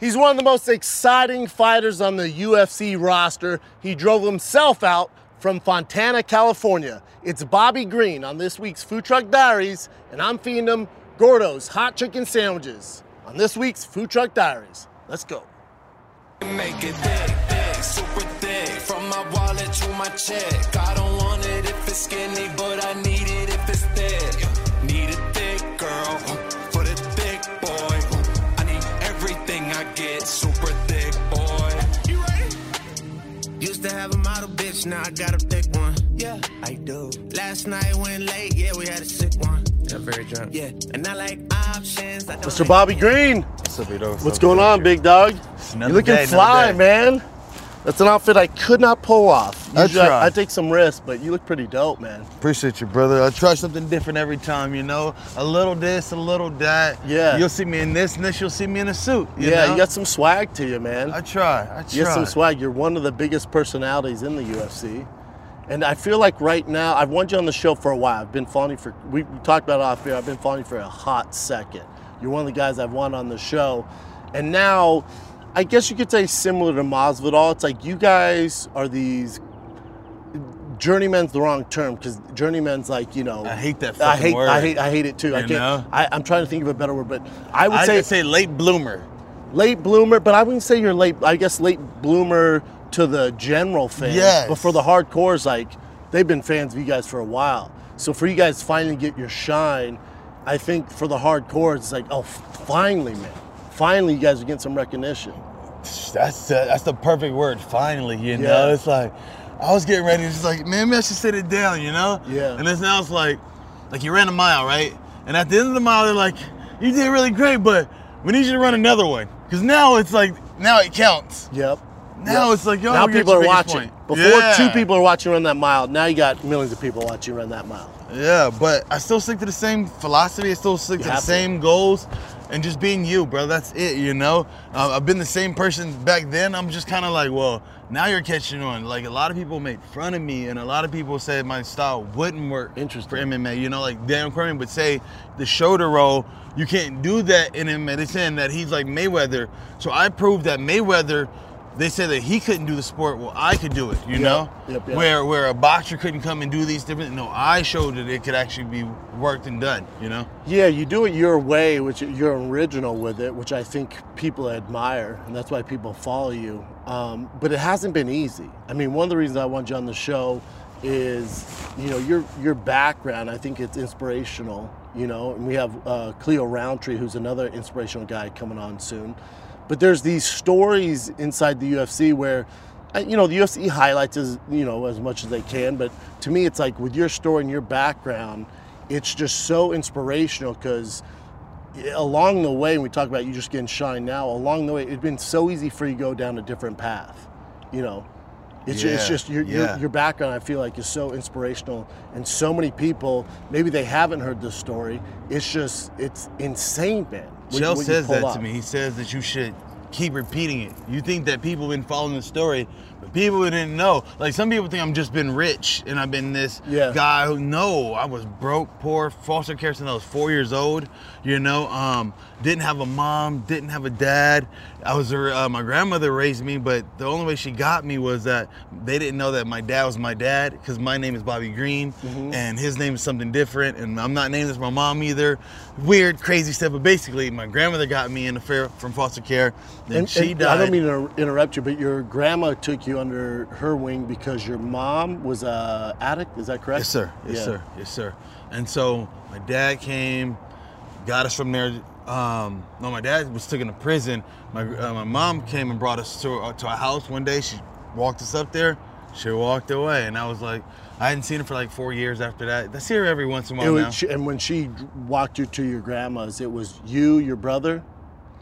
He's one of the most exciting fighters on the UFC roster. He drove himself out from Fontana, California. It's Bobby Green on this week's Food Truck Diaries, and I'm feeding him Gordo's hot chicken sandwiches on this week's Food Truck Diaries. Let's go. Make it super thick. From my wallet to my check. I don't want it if it's skinny, but I need it if it's thick. Need a thick girl Used to have a model bitch, now I got a thick one. Yeah, I do. Last night went late, yeah, we had a sick one. Got very drunk. Yeah, and I like options. I Mr. like- Bobby Green, What's up, Vito? what's going on, big dog? You're looking day, fly, man. That's an outfit I could not pull off. I try. I, take some risks, but you look pretty dope, man. Appreciate you, brother. I try something different every time, you know? A little this, a little that. Yeah. You'll see me in this, and this, you'll see me in a suit. You yeah, know? you got some swag to you, man. I try. I try. You got some swag. You're one of the biggest personalities in the UFC. And I feel like right now, I've wanted you on the show for a while. I've been following you for, we, we talked about it off here, I've been following you for a hot second. You're one of the guys I've wanted on the show. And now, I guess you could say similar to Masvidal, it's like you guys are these, journeyman's the wrong term because journeyman's like, you know. I hate that I hate, word. I hate, I hate it too. I can't. Know? I, I'm trying to think of a better word, but I would I say say late bloomer. late bloomer, but I wouldn't say you're late. I guess late bloomer to the general fans. Yes. But for the hardcores, like they've been fans of you guys for a while. So for you guys finally get your shine, I think for the hardcores, it's like, oh, finally, man, finally, you guys are getting some recognition. That's the, that's the perfect word. Finally, you Yeah. know, it's like I was getting ready. It's just like, man, maybe I should sit it down, you know? Yeah. And it's now it's like, like you ran a mile, right? And at the end of the mile, they're like, you did really great, but we need you to run another one, because now it's like now it counts. Yep. Now Yep. it's like, yo, now people are watching. point. Before Yeah. two people are watching run that mile. Now you got millions of people watching you run that mile. Yeah, but I still stick to the same philosophy. I still stick You to the have to. same goals, and just being you, bro. That's it, you know. Uh, I've been the same person back then. I'm just kind of like, well, now you're catching on. Like a lot of people made fun of me, and a lot of people said my style wouldn't work Interesting. for MMA. You know, like Dan Cormier would say the shoulder roll. You can't do that in MMA. They're saying that he's like Mayweather. So I proved that Mayweather. They said that he couldn't do the sport. Well, I could do it. You Yep, know, yep, yep. where where a boxer couldn't come and do these different. No, I showed that it could actually be worked and done. You know. Yeah, you do it your way, which you're original with it, which I think people admire, and that's why people follow you. Um, but it hasn't been easy. I mean, one of the reasons I want you on the show is, you know, your your background. I think it's inspirational. You know, and we have uh, Khalil Rountree, who's another inspirational guy coming on soon. But there's these stories inside the UFC where, uh, you know, the UFC highlights as you know as much as they can. But to me, it's like with your story and your background, it's just so inspirational because along the way, when we talk about you just getting shine now, along the way, it's been so easy for you to go down a different path. You know, it's, ju- it's just your, yeah. your your background. I feel like is so inspirational, and so many people maybe they haven't heard this story. It's just it's insane, man. You says that off. to me. He says that you should keep repeating it. You think that people been following the story, but people didn't know. Like some people think I'm just been rich and I've been this Yeah. guy who no, I was broke, poor, foster care since I was four years old. You know, um, didn't have a mom, didn't have a dad. I was uh, my grandmother raised me, but the only way she got me was that they didn't know that my dad was my dad because my name is Bobby Green Mm-hmm. and his name is something different, and I'm not named as my mom either. Weird, crazy stuff. But basically, my grandmother got me in the fair from foster care. Then And, she and died. I don't mean to interrupt you, but your grandma took you under her wing because your mom was a addict. Is that correct? Yes, sir. Yes, Yeah. sir. Yes, sir. And so my dad came, got us from there. Um, no, my dad was taken to prison. My uh, my mom came and brought us to uh, to our house one day. She walked us up there. She walked away, and I was like, I hadn't seen her for like four years after that. I see her every once in a while was, now. she- and when she walked you to your grandma's, it was you, your brother.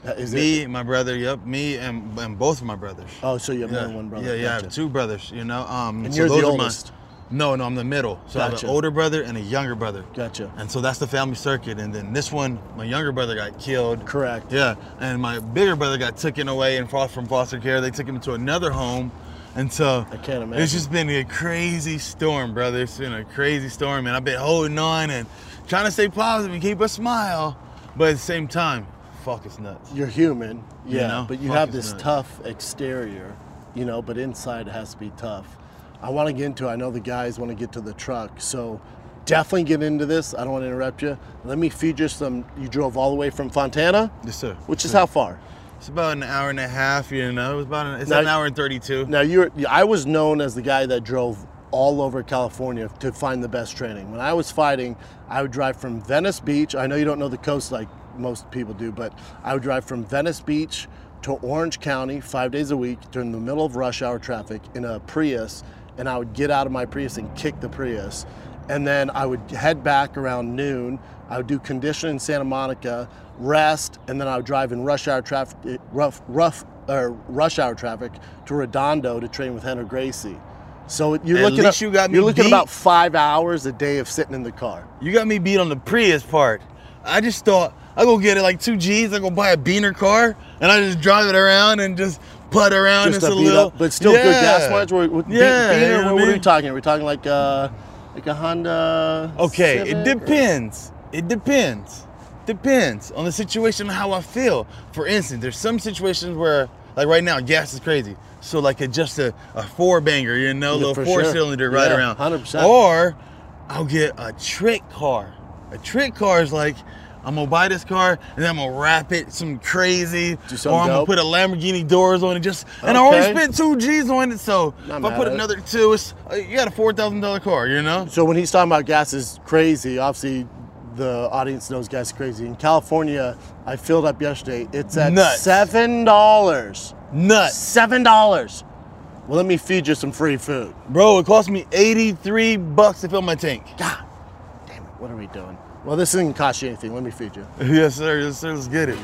Uh, Is me, it? my brother. Yep, me and, and both of my brothers. Oh, so you have more yeah, than one brother. Yeah, yeah, I have two brothers. You know, um, And so you're the those are my- oldest. No, no, I'm the middle. So I have an older brother and a younger brother. Gotcha. And so that's the family circuit. And then this one, my younger brother got killed. Correct. Yeah. And my bigger brother got taken away and from foster care. They took him to another home. And so I can't imagine. it's just been a crazy storm, brother. It's been a crazy storm. And I've been holding on and trying to stay positive and keep a smile. But at the same time, fuck is nuts. you're human, You yeah, know? but you Fuck have this nuts. tough exterior, you know, but inside it has to be tough. I want to get into. I know the guys want to get to the truck, so definitely get into this. I don't want to interrupt you. Let me feed you some. You drove all the way from Fontana, Yes, sir. which is how far? It's about an hour and a half. You know, it was about an, it's Now- an hour and thirty-two. Now you're. I was known as the guy that drove all over California to find the best training. When I was fighting, I would drive from Venice Beach. I know you don't know the coast like most people do, but I would drive from Venice Beach to Orange County five days a week during the middle of rush hour traffic in a Prius, and I would get out of my Prius and kick the Prius. And then I would head back around noon. I would do condition in Santa Monica, rest, and then I would drive in rush hour traffic, rough, rough, or rush hour traffic to Redondo to train with Henry Gracie. So you're At looking at you got me you're looking beat. about five hours a day of sitting in the car. You got me beat on the Prius part. I just thought I go get it like two G's. I go buy a beaner car and I just drive it around and just putt around. Just a little, up, but still good gas Yeah. mileage. What, what, Yeah, you know what, what are we talking? Are we talking like uh, like a Honda? Okay, it Civic or- depends. It depends. Depends on the situation and how I feel. For instance, there's some situations where, like right now, gas is crazy. So like a, just a, a four banger, you know, Yeah, little four sure. cylinder right Yeah, around. 100%. Or I'll get a trick car. A trick car is like I'm gonna buy this car and then I'm gonna wrap it some crazy, or I'm gonna put a Lamborghini doors on it. Just and I only spent two G's on it, so Not if I put another two, it's uh, you got a four thousand dollar car, you know. So when he's talking about gas is crazy, obviously the audience knows gas is crazy. In California, I filled up yesterday. It's at Nuts. seven dollars. Nuts. Seven dollars. Well, let me feed you some free food. Bro, it cost me 83 bucks to fill my tank. God damn it, what are we doing? Well, this isn't cost you anything. Let me feed you. yes, sir. Yes, sir. Let's get it.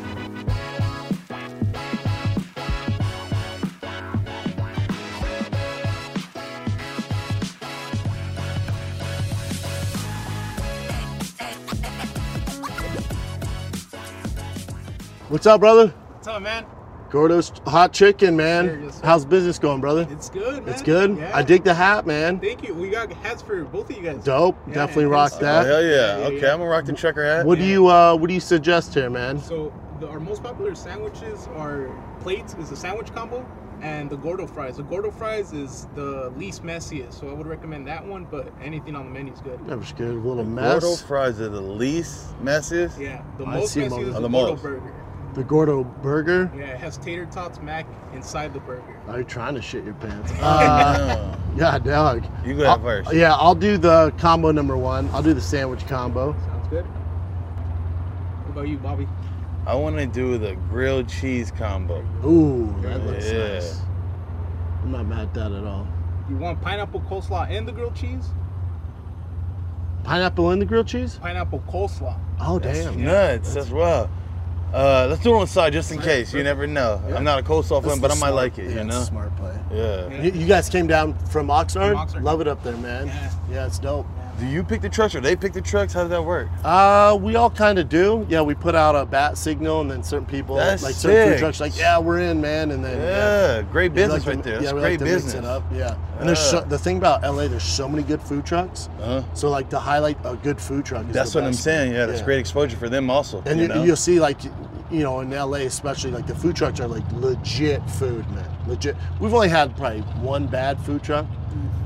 What's up, brother? What's up, man? Gordo's hot chicken, man. Yes. How's business going, brother? It's good, man. It's good. Yeah. I dig the hat, man. Thank you. We got hats for both of you guys. Dope. Yeah, Definitely and rock it's- Oh, that. hell yeah. Yeah, yeah, Okay. I'm gonna rock the checker hat. What do you uh What do you suggest here, man? So the, our most popular sandwiches are plates is a sandwich combo, and the Gordo fries. The Gordo fries is the least messiest, so I would recommend that one. But anything on the menu is good. That was good. A little mess. Gordo fries are the least messiest. Yeah, the I most see 'em messiest on is the- the the Gordo most. burger. The Gordo burger. Yeah, it has tater tots mac inside the burger. Are you trying to shit your pants? Uh, yeah, dog. You go ahead I'll- first. Yeah, I'll do the combo number one. I'll do the sandwich combo. Sounds good. What about you, Bobby? I want to do the grilled cheese combo. Ooh, that looks Yeah. nice. I'm not mad at that at all. You want pineapple coleslaw and the grilled cheese? Pineapple and the grilled cheese? Pineapple coleslaw. Oh damn. Nuts. That's wild. Uh, let's do it on the side just in case. You never know. Yeah. I'm not a coleslaw That's fan, but I might smart- like it. yeah, You know. smart play. Yeah. Yeah. You, you guys came down from Oxnard? From Oxnard. Love it up there, man. Yeah. Yeah, it's dope. Do you pick the trucks or they pick the trucks? How does that work? Uh, we all kind of do. Yeah, we put out a bat signal, and then certain people, That's like certain food sick. trucks, like, yeah, we're in, man. And then Yeah, great we business like right there. That's yeah, we great like to business. Mix it up. Yeah, and there's so, the thing about LA. There's so many good food trucks. Uh-huh. So like to highlight a good food truck. Is That's the what I'm best. saying. Yeah, that's great exposure for them also. And you you, know? you'll see like, you know, in LA especially, like the food trucks are like legit food, man. Legit. We've only had probably one bad food truck.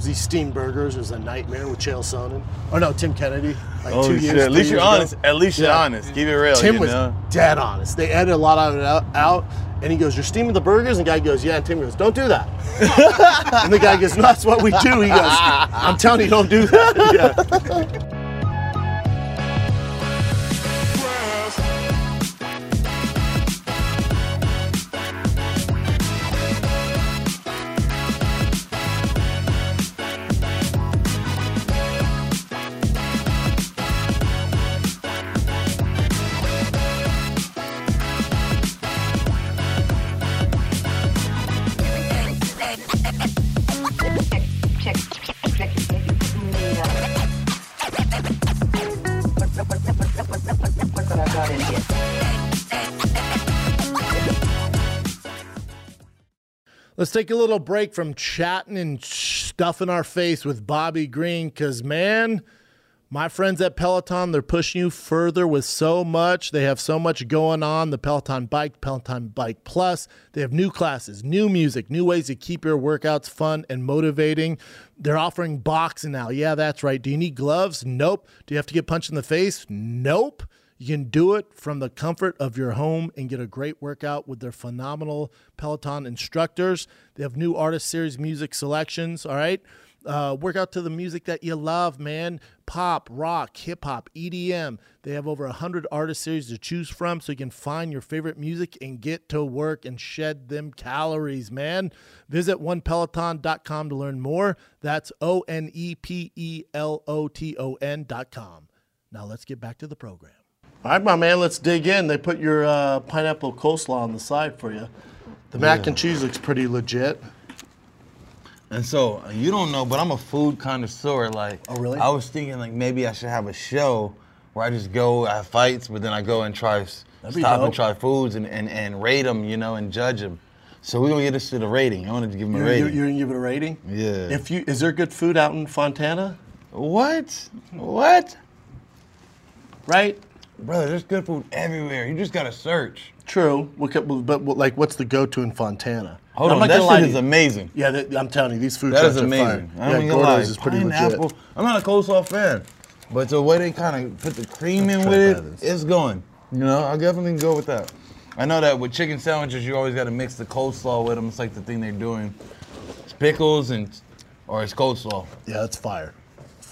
These steam burgers. Was a nightmare with Chael Sonnen. Oh no, Tim Kennedy. Like oh two shit! years. At least you're years ago. honest. At least you're Yeah. honest. Keep it real. Tim you was know? dead honest. They edited a lot of it out, out, and he goes, "You're steaming the burgers," and the guy goes, "Yeah." And Tim goes, "Don't do that." and the guy goes, "No, that's what we do." He goes, "I'm telling you, don't do that." Yeah. Let's take a little break from chatting and stuffing our face with Bobby Green, because man, My friends at Peloton, they're pushing you further with so much. They have so much going on. The Peloton Bike, Peloton Bike Plus. They have new classes, new music, new ways to keep your workouts fun and motivating. They're offering boxing now. Yeah, that's right. Do you need gloves? Nope. Do you have to get punched in the face? Nope. You can do it from the comfort of your home and get a great workout with their phenomenal Peloton instructors. They have new artist series music selections, all right? Uh, work out to the music that you love, man. Pop, rock, hip hop, EDM. They have over 100 artist series to choose from so you can find your favorite music and get to work and shed them calories, man. Visit onepeloton.com to learn more. That's O N E P E L O T O N.com. Now let's get back to the program. All right, my man, let's dig in. They put your uh, pineapple coleslaw on the side for you. The mac and cheese looks pretty legit. And so you don't know, but I'm a food connoisseur. Like, Oh, really? I was thinking like maybe I should have a show where I just go, I have fights, but then I go and try, stop dope. and try foods and, and, and rate them, you know, and judge them. So we're gonna get this to the rating. I wanted to give them a You're, rating. you're, you're gonna give it a rating? Yeah. If you is there good food out in Fontana? what? What? Right? Brother, there's good food everywhere. You just gotta search. True. But like, what's the go-to in Fontana? Hold I'm on, that shit is amazing. Yeah, that, I'm telling you, these food That trucks is are amazing. fire. I yeah, ain't gonna lie. Gordo's is pretty Pineapple. legit. I'm not a coleslaw fan, but the way they kind of put the cream in with it, it's going. You know, I definitely go with that. I know that with chicken sandwiches, you always got to mix the coleslaw with them. It's like the thing they're doing. It's pickles and or it's coleslaw. Yeah, that's fire.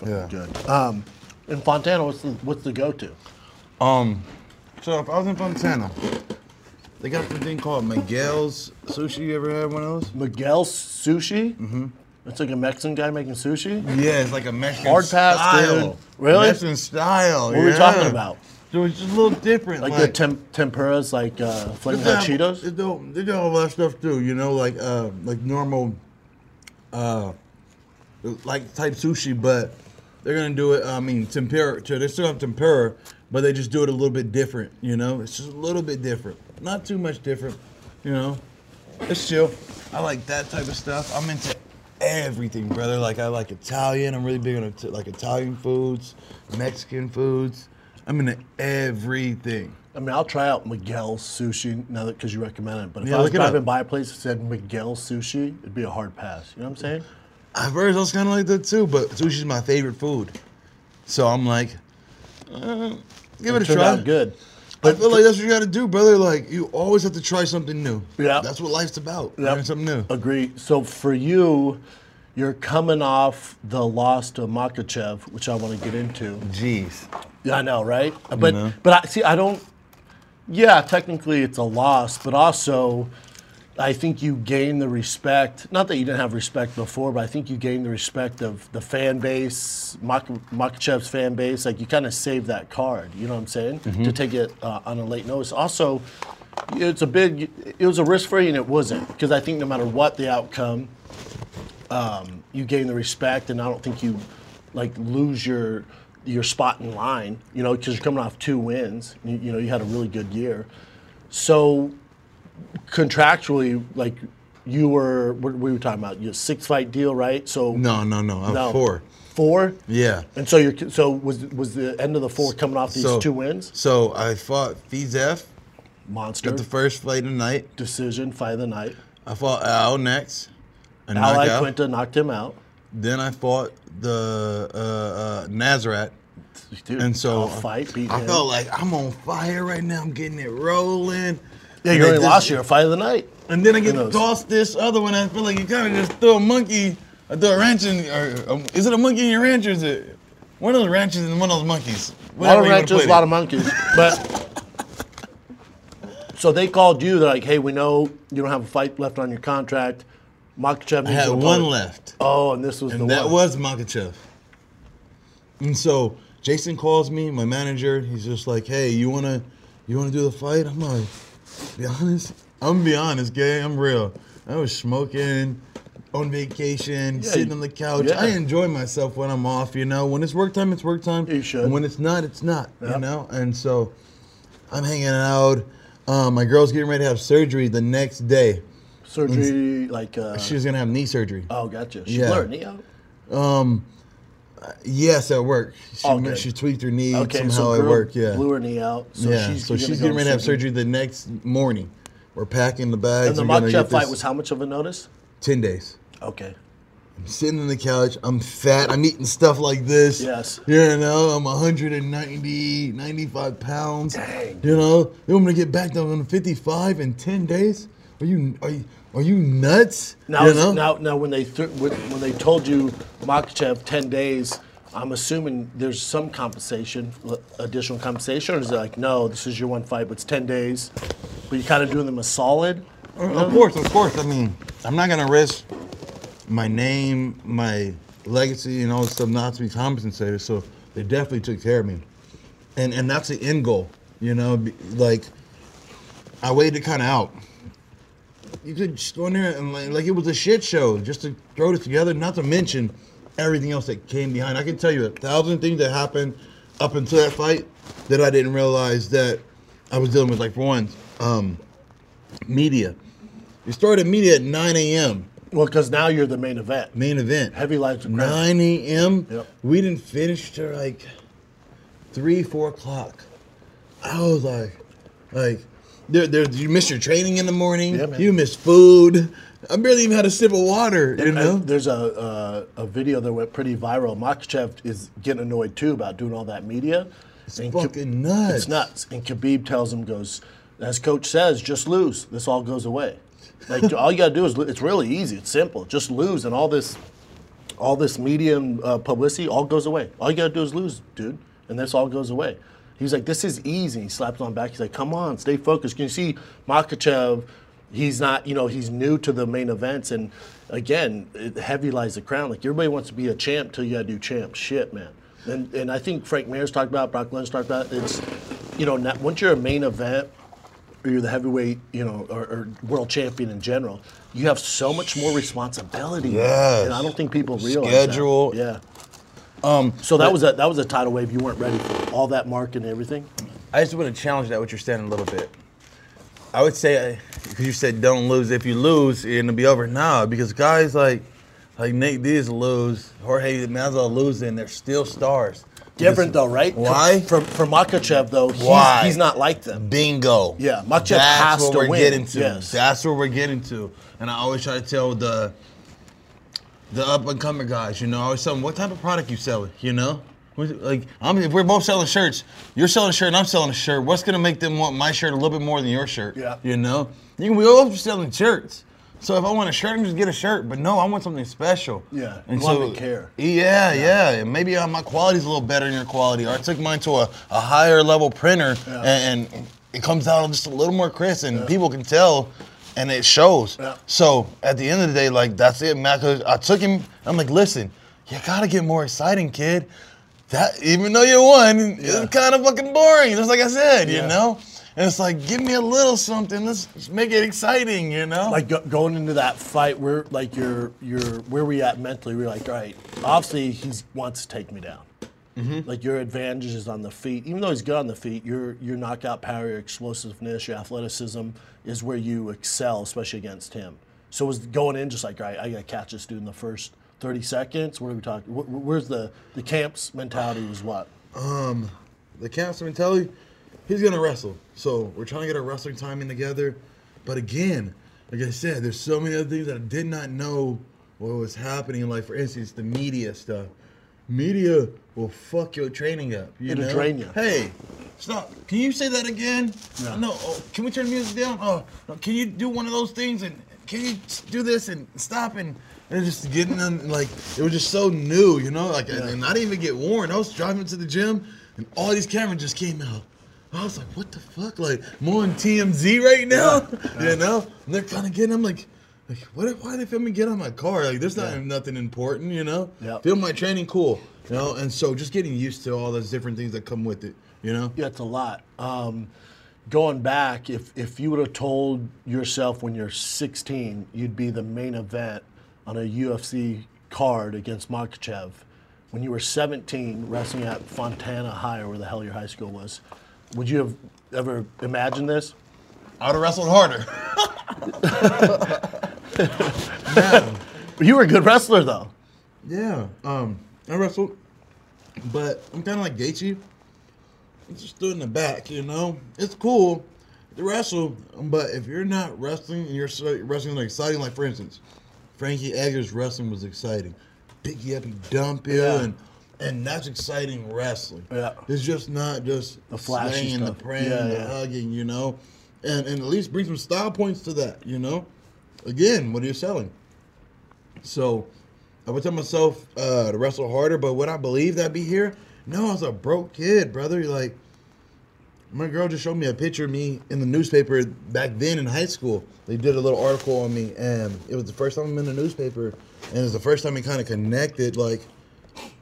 Yeah. good. Um, in Fontana, what's the what's the go-to? Um, so if I was in Fontana, they got this thing called Miguel's Sushi. You ever had one of those? Miguel's Sushi. Mm-hmm. It's like a Mexican guy making sushi. Yeah, it's like a Mexican Hard pass, style. dude. Really? Mexican style. What are we yeah. talking about? So it's just a little different. Like, the tem- tempuras, like uh, flaming hot Cheetos. They do, they do all that stuff too, you know, like uh, like normal, uh, like type sushi, but they're gonna do it. I mean, tempura. too. They still have tempura, but they just do it a little bit different. You know, it's just a little bit different, not too much different. You know, it's chill. I like that type of stuff. I'm into everything, brother. Like I like Italian. I'm really big on like Italian foods, Mexican foods. I'm into everything. I mean, I'll try out Miguel's Sushi now that because you recommend it. But if Yeah, I was look it up. driving by a place that said Miguel's Sushi, it'd be a hard pass. You know what I'm saying? At first, I was kind of like that too, but sushi's my favorite food. So I'm like, uh, give it, a turned try. out good. I feel like that's what you got to do, brother. Like you always have to try something new. Yeah. that's what life's about. Learning something new. Agree. So for you, you're coming off the loss to Makhachev, which I want to get into. Jeez. Yeah, I know, right? But know. but I see. I don't. Yeah, technically it's a loss, but also, I think you gain the respect. Not that you didn't have respect before, but I think you gain the respect of the fan base, Mak- Makhachev's fan base. Like you kind of saved that card. You know what I'm saying? To take it uh, on a late notice. Also, it's a big. It was a risk for you, and it wasn't because I think no matter what the outcome, um, you gain the respect, and I don't think you like lose your your spot in line. You know, because you're coming off two wins. You, you know, you had a really good year. So contractually, like you were, what we were talking about, your six fight deal, right? So No, no, no. I'm no. four. four. Yeah. And so you're so was was the end of the four coming off these so, two wins? So I fought Fiziev, Monster got the first fight of the night. decision, fight of the night. I fought Al next, a Ally knockout. Quinta knocked him out. Then I fought the uh, uh, Nasrat. Dude, And so fight, I him. felt like I'm on fire right now. I'm getting it rolling. Yeah, you I just- lost your fight of the night. And then I get tossed this other one. I feel like you kind of just throw a monkey, or throw a wrench in. Or, um, is it a monkey in your ranch, or is it one of those ranches and one of those monkeys? A lot of Whatever you wanna wrenches, put a lot of monkeys. But so they called you. They're like, "Hey, we know you don't have a fight left on your contract. Makhachev I had one opponent." left, Oh, and this was and the that one. was Makhachev. And so Jason calls me, my manager. He's just like, "Hey, you wanna, you wanna do the fight?" I'm like, "Be honest, I'm gonna be honest, gay. I'm real. I was smoking." On vacation, Yeah, sitting on the couch. yeah. I enjoy myself when I'm off. You know, when it's work time, it's work time. You should. And when it's not, it's not. You know, and so I'm hanging out. Um, my girl's getting ready to have surgery the next day. surgery, like uh, She was gonna have knee surgery. oh, gotcha. She Yeah. her knee out. Yes, at work. She, Oh, she tweaked her knee Okay, somehow so at work. Yeah. blew her knee out. So yeah. she's so she's getting ready to have surgery. the next morning. We're packing the bags. And the We're gonna Makhachev get fight was how much of a notice? ten days. Okay. I'm sitting on the couch. I'm fat. I'm eating stuff like this. Yes. You know, I'm 190, 95 pounds. Dang. You know, you want me to get back down to 55 in 10 days? Are you are you are you nuts? Now, you know? now, now, when they th- when, they told you Makhachev ten days, I'm assuming there's some compensation, additional compensation, or is it like, no, this is your one fight, but it's ten days, but you're kind of doing them a solid. Of course, of course. I mean, I'm not gonna risk my name, my legacy, and all this stuff not to be compensated. So they definitely took care of me, and and that's the end goal. You know, like I waited kind of out. You could just go in there and like, like it was a shit show just to throw it together. Not to mention everything else that came behind. I can tell you a thousand things that happened up until that fight that I didn't realize that I was dealing with. Like for one, um, media. We started media at 9 a.m. Well, because now you're the main event. Main event. Heavy lights and 9 a.m. Yep. We didn't finish till like three, four o'clock. I was like, like, there, there, you missed your training in the morning. Yeah. You missed food. I barely even had a sip of water. You And know. there's a, a a video that went pretty viral. Makhachev is getting annoyed too about doing all that media. It's fucking nuts. It's nuts. And Khabib tells him, "Goes as coach says, just lose. This all goes away. Like all you gotta do is it's really easy. It's simple. Just lose, and all this, all this media and uh, publicity all goes away. All you gotta do is lose, dude, and this all goes away." He's like, "This is easy." He slaps on back. He's like, "Come on, stay focused." Can you see Makhachev? He's not, you know, he's new to the main events, and again, it, heavy lies the crown. Like everybody wants to be a champ till you gotta do champ shit, man. And and I think Frank Mir's talked about, Brock Lesnar's talked about. It's, you know, not, once you're a main event, or you're the heavyweight, you know, or, or world champion in general, you have so much more responsibility. Yes. And I don't think people realize Schedule. That. Yeah. Um, so that was a that was a tidal wave you weren't ready for. All that market and everything. I just want to challenge that what you're saying a little bit. I would say because you said don't lose. If you lose, it'll be over. Nah, because guys like like Nate Diaz lose, Jorge Masvidal lose, and they're still stars. Different though, right? Why? For for Makhachev though, he's, Why? he's not like them. Bingo. Yeah, Makhachev That's has what to we're win. getting to. Yes. That's what we're getting to. And I always try to tell the the up and coming guys, you know, I always tell them what type of product you selling, you know. Like, I'm, if we're both selling shirts, you're selling a shirt and I'm selling a shirt. What's gonna make them want my shirt a little bit more than your shirt? Yeah. You know, you can we all selling shirts. So if I want a shirt, I can just get a shirt. But no, I want something special. Yeah, and you so them to care. Yeah, yeah. And maybe uh, my quality's a little better than your quality, or I took mine to a, a higher level printer, and, and it comes out just a little more crisp, and people can tell, and it shows. Yeah. So at the end of the day, like that's it. 'cause I took him. I'm like, listen, you gotta get more exciting, kid. That even though you won, it's kind of fucking boring. Just like I said, Yeah. you know. And it's like, give me a little something. Let's let's make it exciting, you know. like go, going into that fight, where like you're you're where we at mentally? We're like, all right, obviously he wants to take me down. Mm-hmm. Like your advantage is on the feet, even though he's good on the feet. Your your knockout power, your explosiveness, your athleticism is where you excel, especially against him. So it was going in just like, all right, I got to catch this dude in the first 30 seconds. What are we talking? wh- wh- Where's the the camp's mentality was what? Um, the cancer mentality, he's gonna wrestle. So we're trying to get our wrestling timing together. But again, like I said, there's so many other things that I did not know what was happening. Like for instance, the media stuff. Media will fuck your training up. You It'll know? drain you. Hey, stop. Can you say that again? No. No. Oh, can we turn the music down? Oh, no, can you do one of those things and can you do this and stop and and just getting them like it was just so new, you know, like and I didn't even get warned. I was driving to the gym and all these cameras just came out. I was like, what the fuck? Like, I'm on TMZ right now, you know? And they're kind of getting, I'm like, like, what? If, why they film me get on my car? Like, there's not Yeah. nothing important, you know? Yep. Film my training, cool, you know? And so just getting used to all those different things that come with it, you know? Yeah, it's a lot. Um, going back, if if you would have told yourself when you're 16 you'd be the main event on a UFC card against Makhachev, when you were 17 wrestling at Fontana High or where the hell your high school was, would you have ever imagined this? I would have wrestled harder. You were a good wrestler though. Yeah. Um, I wrestled But I'm kind of like Gaethje. I just stood in the back, you know. It's cool to wrestle, but if you're not wrestling and you're wrestling like exciting, like for instance, Frankie Edgar's wrestling was exciting. Pick you up, he dump you, Yeah. and and that's exciting wrestling. Yeah. It's just not just The flashy slaying, the praying, Yeah, the yeah. hugging, you know, and and at least bring some style points to that, you know. Again, what are you selling? So I would tell myself uh, to wrestle harder, but would I believe that'd be here? No, I was a broke kid, brother. You're Like my girl just showed me a picture of me in the newspaper back then in high school. They did a little article on me, and it was the first time I'm in the newspaper, and it was the first time it kind of connected like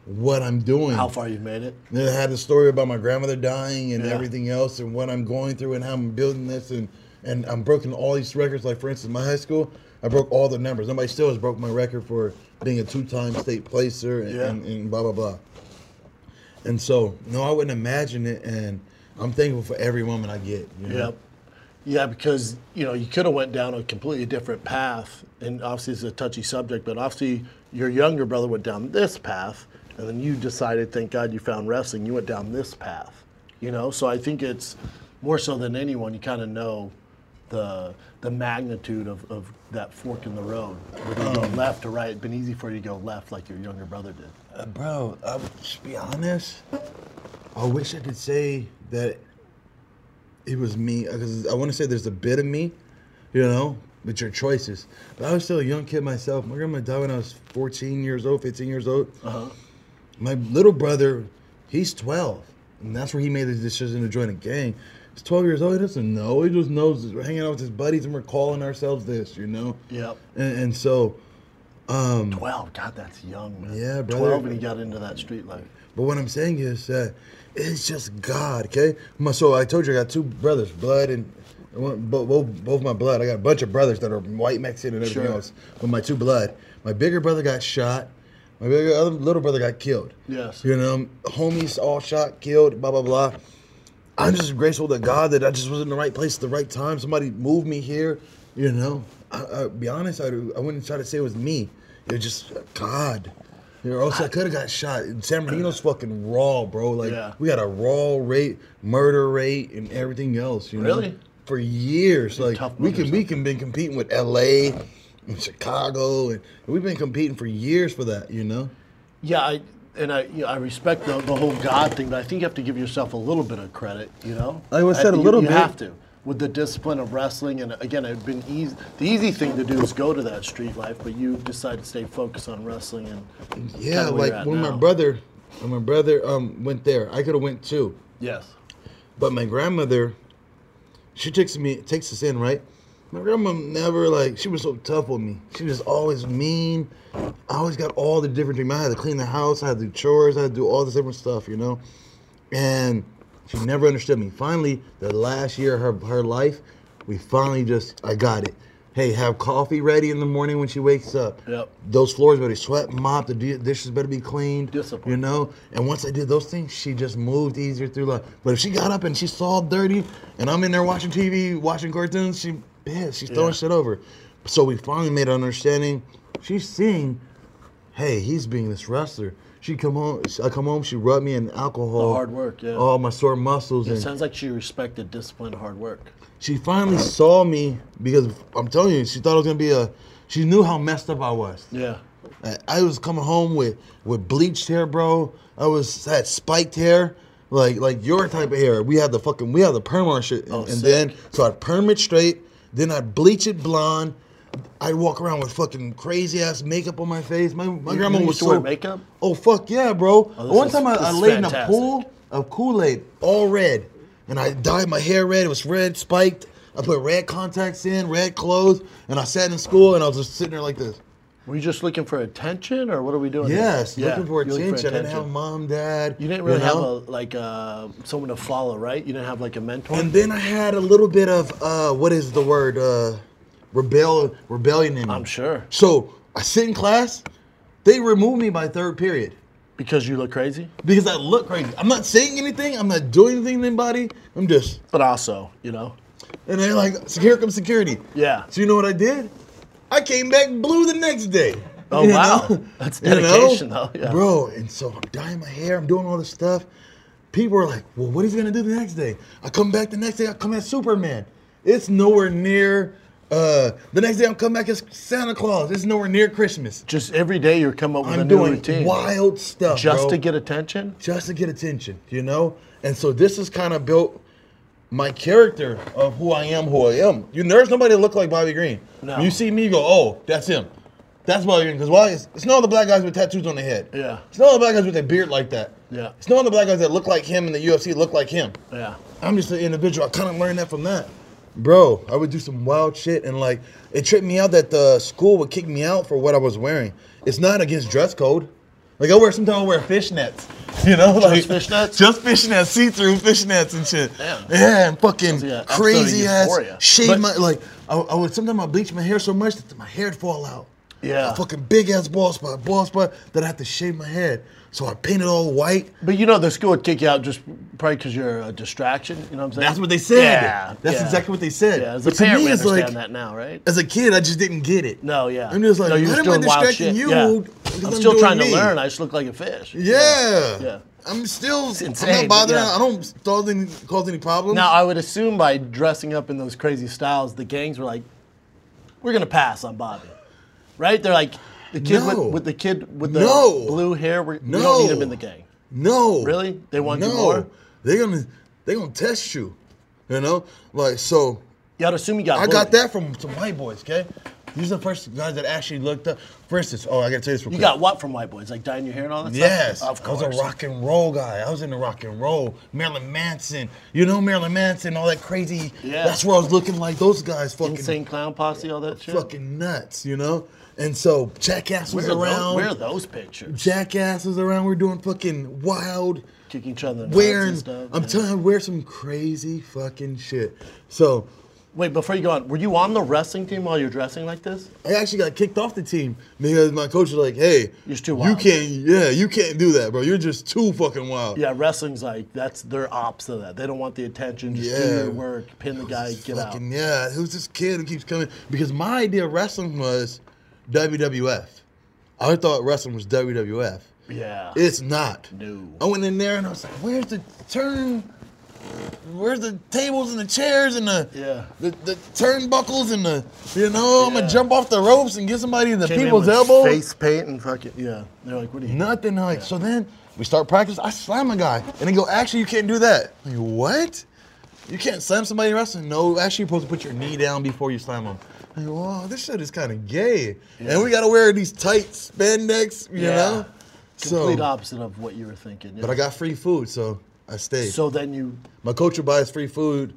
what I'm doing. How far you've made it? Then I had the story about my grandmother dying and Yeah. everything else, and what I'm going through, and how I'm building this, and and I'm broken all these records. Like for instance, my high school, I broke all the numbers. Nobody still has broke my record for being a two-time state placer and, Yeah. and, and blah blah blah. And so, no, I wouldn't imagine it, and I'm thankful for every woman I get. You know? Yep. Yeah, because you know you could have went down a completely different path, and obviously it's a touchy subject. But obviously your younger brother went down this path, and then you decided, thank God you found wrestling. You went down this path, you know. So I think it's more so than anyone, you kind of know the the magnitude of, of that fork in the road. Whether you go left or right, it'd been easy for you to go left like your younger brother did. Uh, bro, I would just be honest. I wish I could say that it was me because I want to say there's a bit of me, you know, with your choices. But I was still a young kid myself. My grandma died when I was 14 years old, 15 years old. Uh-huh. My little brother, he's 12, and that's where he made the decision to join a gang. He's 12 years old. He doesn't know. He just knows we're hanging out with his buddies and we're calling ourselves this, you know. Yep. And, and so, um, Twelve, God, that's young, man. Yeah, brother. Twelve, and he got into that street life. But what I'm saying is that it's just God, okay? My, so I told you I got two brothers, blood and both, both, both my blood. I got a bunch of brothers that are white Mexican and everything Sure. else. But my two blood. My bigger brother got shot. My bigger other little brother got killed. Yes. You know, homies all shot, killed, blah blah blah. I'm just grateful to God that I just was in the right place at the right time. Somebody moved me here. You know, I, I'll be honest. I, I wouldn't try to say it was me. It was just God. You know, else I could have got shot. San Bernardino's fucking raw, bro. Like Yeah. we got a raw rate, murder rate, and everything else. You know, Really? for years. Like we can we can been competing with L.A. and Chicago, and we've been competing for years for that. You know. Yeah, I and I you know, I respect the, the whole God thing, but I think you have to give yourself a little bit of credit. You know, Like I said, a you- little you bit. have to with the discipline of wrestling. And again, it'd been easy. The easy thing to do is go to that street life, but you decided to stay focused on wrestling and Yeah, like when my brother, when my brother um went there, I could have went too. yes, But my grandmother, she takes me takes us in, right? My grandma never like she was so tough with me. She was always mean. I always got all the different things. I had to clean the house, I had to do chores, I had to do all this different stuff, you know. And she never understood me. Finally, the last year of her, her life, we finally just I got it. Hey, have coffee ready in the morning when she wakes up. Yep. Those floors better be swept, mopped. The dishes better be cleaned. Discipline. You know. And once I did those things, she just moved easier through life. But if she got up and she saw dirty, and I'm in there watching TV, watching cartoons, she pissed. She's throwing Yeah. shit over. So we finally made an understanding. She's seeing, hey, he's being this wrestler. She come home. I come home. She rubbed me in alcohol. The hard work, yeah. All my sore muscles. it sounds like she respected discipline, hard work. she finally saw me because I'm telling you, she thought I was gonna be a. She knew how messed up I was. Yeah, I- I was coming home with with bleached hair, bro. I was had spiked hair, like like your type of hair. We had the fucking we had the perm on shit, and, Oh, and then so I'd perm it straight, then I'd bleach it blonde. I'd walk around with fucking crazy ass makeup on my face. My my You- grandma was so makeup? Oh fuck yeah, bro. Oh, One is- time I, I laid in a pool of Kool Aid, all red, and I dyed my hair red. It was red spiked. I put red contacts in, red clothes, and I sat in school and I was just sitting there like this. Were you just looking for attention, or what are we doing? here? Yes, Yeah, looking for attention. you're attention. I didn't have mom, dad. You didn't really have know? a like uh, someone to follow, right? You didn't have like a mentor. And then I had a little bit of uh, what is the word? Uh, rebel, rebellion in me. I'm sure So I sit in class. They remove me by third period because you look crazy, because I look crazy. I'm not saying anything. I'm not doing anything to anybody. I'm just. but also, you know, And they're like, "So here comes security. Yeah. So you know what I did? I came back blue the next day. Oh, wow. know? That's You know? dedication, though. Yeah. Bro, and so I'm dyeing my hair, I'm doing all this stuff. People are like, well, what is he gonna do the next day? I come back the next day, I come as Superman. It's nowhere near uh the next day I'm coming back as Santa Claus. It's nowhere near Christmas. Just every day you come up with a I'm new doing routine. wild stuff. Just bro. to get attention? just to get attention, you know? And so this is kind of built my character of who I am, who I am. You there's nobody that look like Bobby Green. No. You see me, you go, oh, that's him. That's Bobby Green. Because why? It's, it's no other black guys with tattoos on their head. Yeah. It's no other black guys with a beard like that. Yeah. It's no other black guys that look like him in the UFC look like him. Yeah. I'm just an individual. I kind of learned that from that. Bro, I would do some wild shit and like it tripped me out that the school would kick me out for what I was wearing. It's not against dress code. Like I wear sometimes I wear fishnets. You know, like fishnets? Just fishnets, see-through fishnets and shit. Damn. Yeah, and fucking like a episode of crazy ass shave But- my like I, I would sometimes I bleach my hair so much that my hair'd fall out. Yeah. A fucking big ass bald spot, bald spot that I have to shave my head. So I painted all white. But you know, the school would kick you out just probably because you're a distraction. You know what I'm saying? That's what they said. Yeah. That's yeah. exactly what they said. Yeah, as a But to parent, me, we it's understand like- that now, right? As a kid, I just didn't get it. No, yeah. I'm just like, no, you're why am I distracting shit. you? Yeah. I'm I'm still trying to learn. I just look like a fish. Yeah. Yeah. I'm still. insane, I'm not bothering. yeah. I don't cause any cause any problems. Now, I would assume by dressing up in those crazy styles, the gangs were like, "We're gonna pass on Bobby," right? They're like, "The kid No. with, with the kid with the No. blue hair, we're, we don't need him in the gang." no. Really? They want no. you more? They're gonna they're gonna test you. You know, like so. You gotta assume you got. I got that from some white boys. Okay. These are the first guys that actually looked up. For instance, oh, I gotta tell you this real You quick. got what from white boys? Like dyeing your hair and all that Yes, stuff? Of course. I was a rock and roll guy. I was into rock and roll. Marilyn Manson, you know Marilyn Manson, all that crazy. Yeah. That's where I was looking like those guys, fucking, Insane clown posse, all that shit. fucking nuts, you know. And so Jackass was where, around. those, where are those pictures? Jackass was around. We're doing fucking wild, Kicking each other in the nuts wearing. and stuff. I'm telling you, wear some crazy fucking shit. So Wait, before you go on, were you on the wrestling team while you're dressing like this? I actually got kicked off the team because my coach was like, "Hey, You're too You can't. Yeah, you can't do that, bro. You're just too fucking wild." Yeah, wrestling's like that's their ops of that. They don't want the attention. Just do Yeah. your work, pin the guy, get out. Fucking yeah, who's this kid who keeps coming? Because my idea of wrestling was WWF. I thought wrestling was WWF. Yeah. It's not. No. I went in there and I was like, "Where's the turn? Where's the tables and the chairs and the Yeah. the, the turnbuckles and the you know I'm gonna jump off the ropes and get somebody in the Came in people's with elbows." Face paint and fuck it yeah. They're like, what are you? Nothing like so. Then we start practice. I slam a guy, and they go, "Actually, you can't do that." I'm like, what? You can't slam somebody in wrestling? No, actually, you're supposed to put your knee down before you slam them. Like, wow, this shit is kind of gay. And we gotta wear these tight spandex, you Yeah. know. Complete So, opposite of what you were thinking. yeah. but I got free food, so I stayed. So then you My coach would buy us free food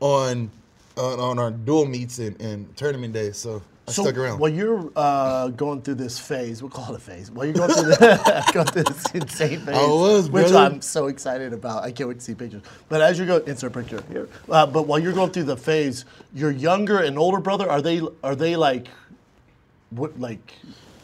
on on, on our dual meets and, and tournament days, so I so stuck around. while you're uh, going through this phase, we'll call it a phase. While you're going through, the, going through this insane phase, was, which. I'm so excited about. I can't wait to see pictures. But as you go, insert picture here. Uh, but while you're going through the phase, your younger and older brother are they are they like, what like,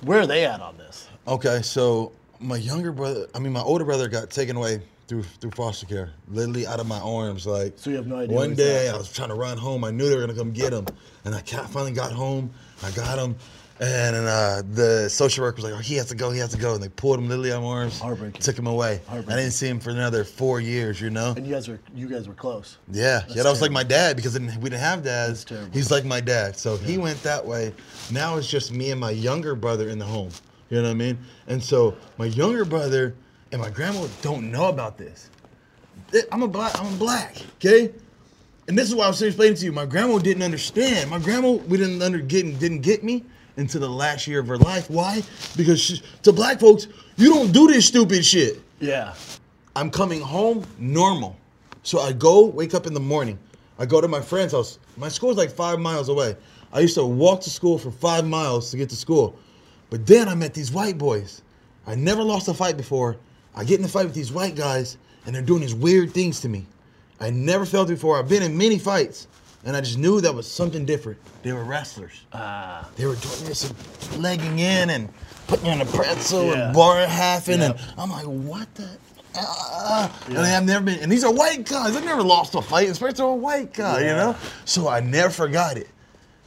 where are they at on this? Okay, so my younger brother, I mean my older brother, got taken away through through foster care, literally out of my arms. Like So you have no idea One day? I was trying to run home. I knew they were gonna come get him, and I finally got home. I got him, and, uh, the social worker was like, "Oh, he has to go. He has to go." And they pulled him literally out of my arms, Heartbreaking. took him away. I didn't see him for another four years. You know. And you guys were you guys were close. Yeah, yeah, that was like my dad because then we didn't have dads. That's. He's like my dad, so he went that way. Now it's just me and my younger brother in the home. You know what I mean? And so my younger brother and my grandma don't know about this. I'm a black. I'm black. Okay. And this is why I was explaining to you. My grandma didn't understand. My grandma we didn't under getting didn't get me into the last year of her life. Why? Because she, to black folks, you don't do this stupid shit. Yeah. I'm coming home normal. So I go, wake up in the morning. I go to my friend's house. My school's like five miles away. I used to walk to school for five miles to get to school. But then I met these white boys. I never lost a fight before. I get in a fight with these white guys, and they're doing these weird things to me. I never felt it before. I've been in many fights, and I just knew that was something different. They were wrestlers. Ah. They were doing this and legging in and putting me on a pretzel Yeah. and bar halfing, Yep. and I'm like, what the? Ah. And I have never been, and these are white guys. I've never lost a fight, especially to a white guy, you know. So I never forgot it.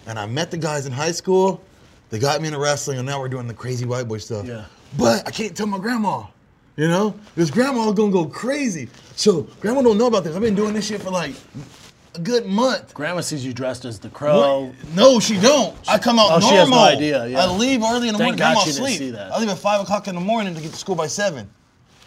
And I met the guys in high school. They got me into wrestling, and now we're doing the crazy white boy stuff. Yeah. But I can't tell my grandma. You know, because grandma gonna go crazy. So grandma don't know about this. I've been doing this shit for like a good month. Grandma sees you dressed as the crow. What? No, she don't. I come out Oh, normal. she has no idea, yeah. I leave early in the Thank morning. God Grandma sleep. I leave at five o'clock in the morning to get to school by seven.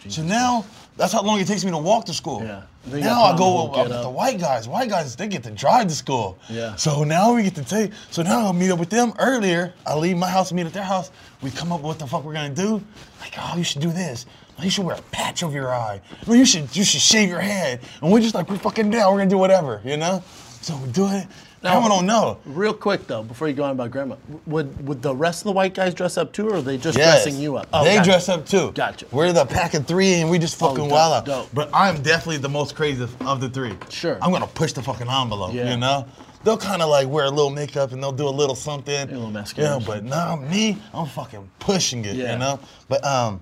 so now that's how long it takes me to walk to school. Yeah. Now I go up with the white guys. White guys they get to drive to school. Yeah. So now we get to take. So now I'll meet up with them earlier. I leave my house, meet at their house. We come up with what the fuck we're gonna do. Like, oh, you should do this. Oh, You should wear a patch over your eye. No, you should you should shave your head. And we're just like we're fucking down. We're gonna do whatever, you know. So we do it. Now I don't know. Real quick though, before you go on about grandma, would would the rest of the white guys dress up too, or are they just Yes. dressing you up? they gotcha. dress up too. Gotcha. We're the pack of three, and we just fucking dope, wild out. dope. But I'm definitely the most crazy of the three. Sure. I'm gonna push the fucking envelope. Yeah. You know. They'll kind of like wear a little makeup and they'll do a little something. a little mascara. Yeah, but nah, me, I'm fucking pushing it. Yeah. You know. But um,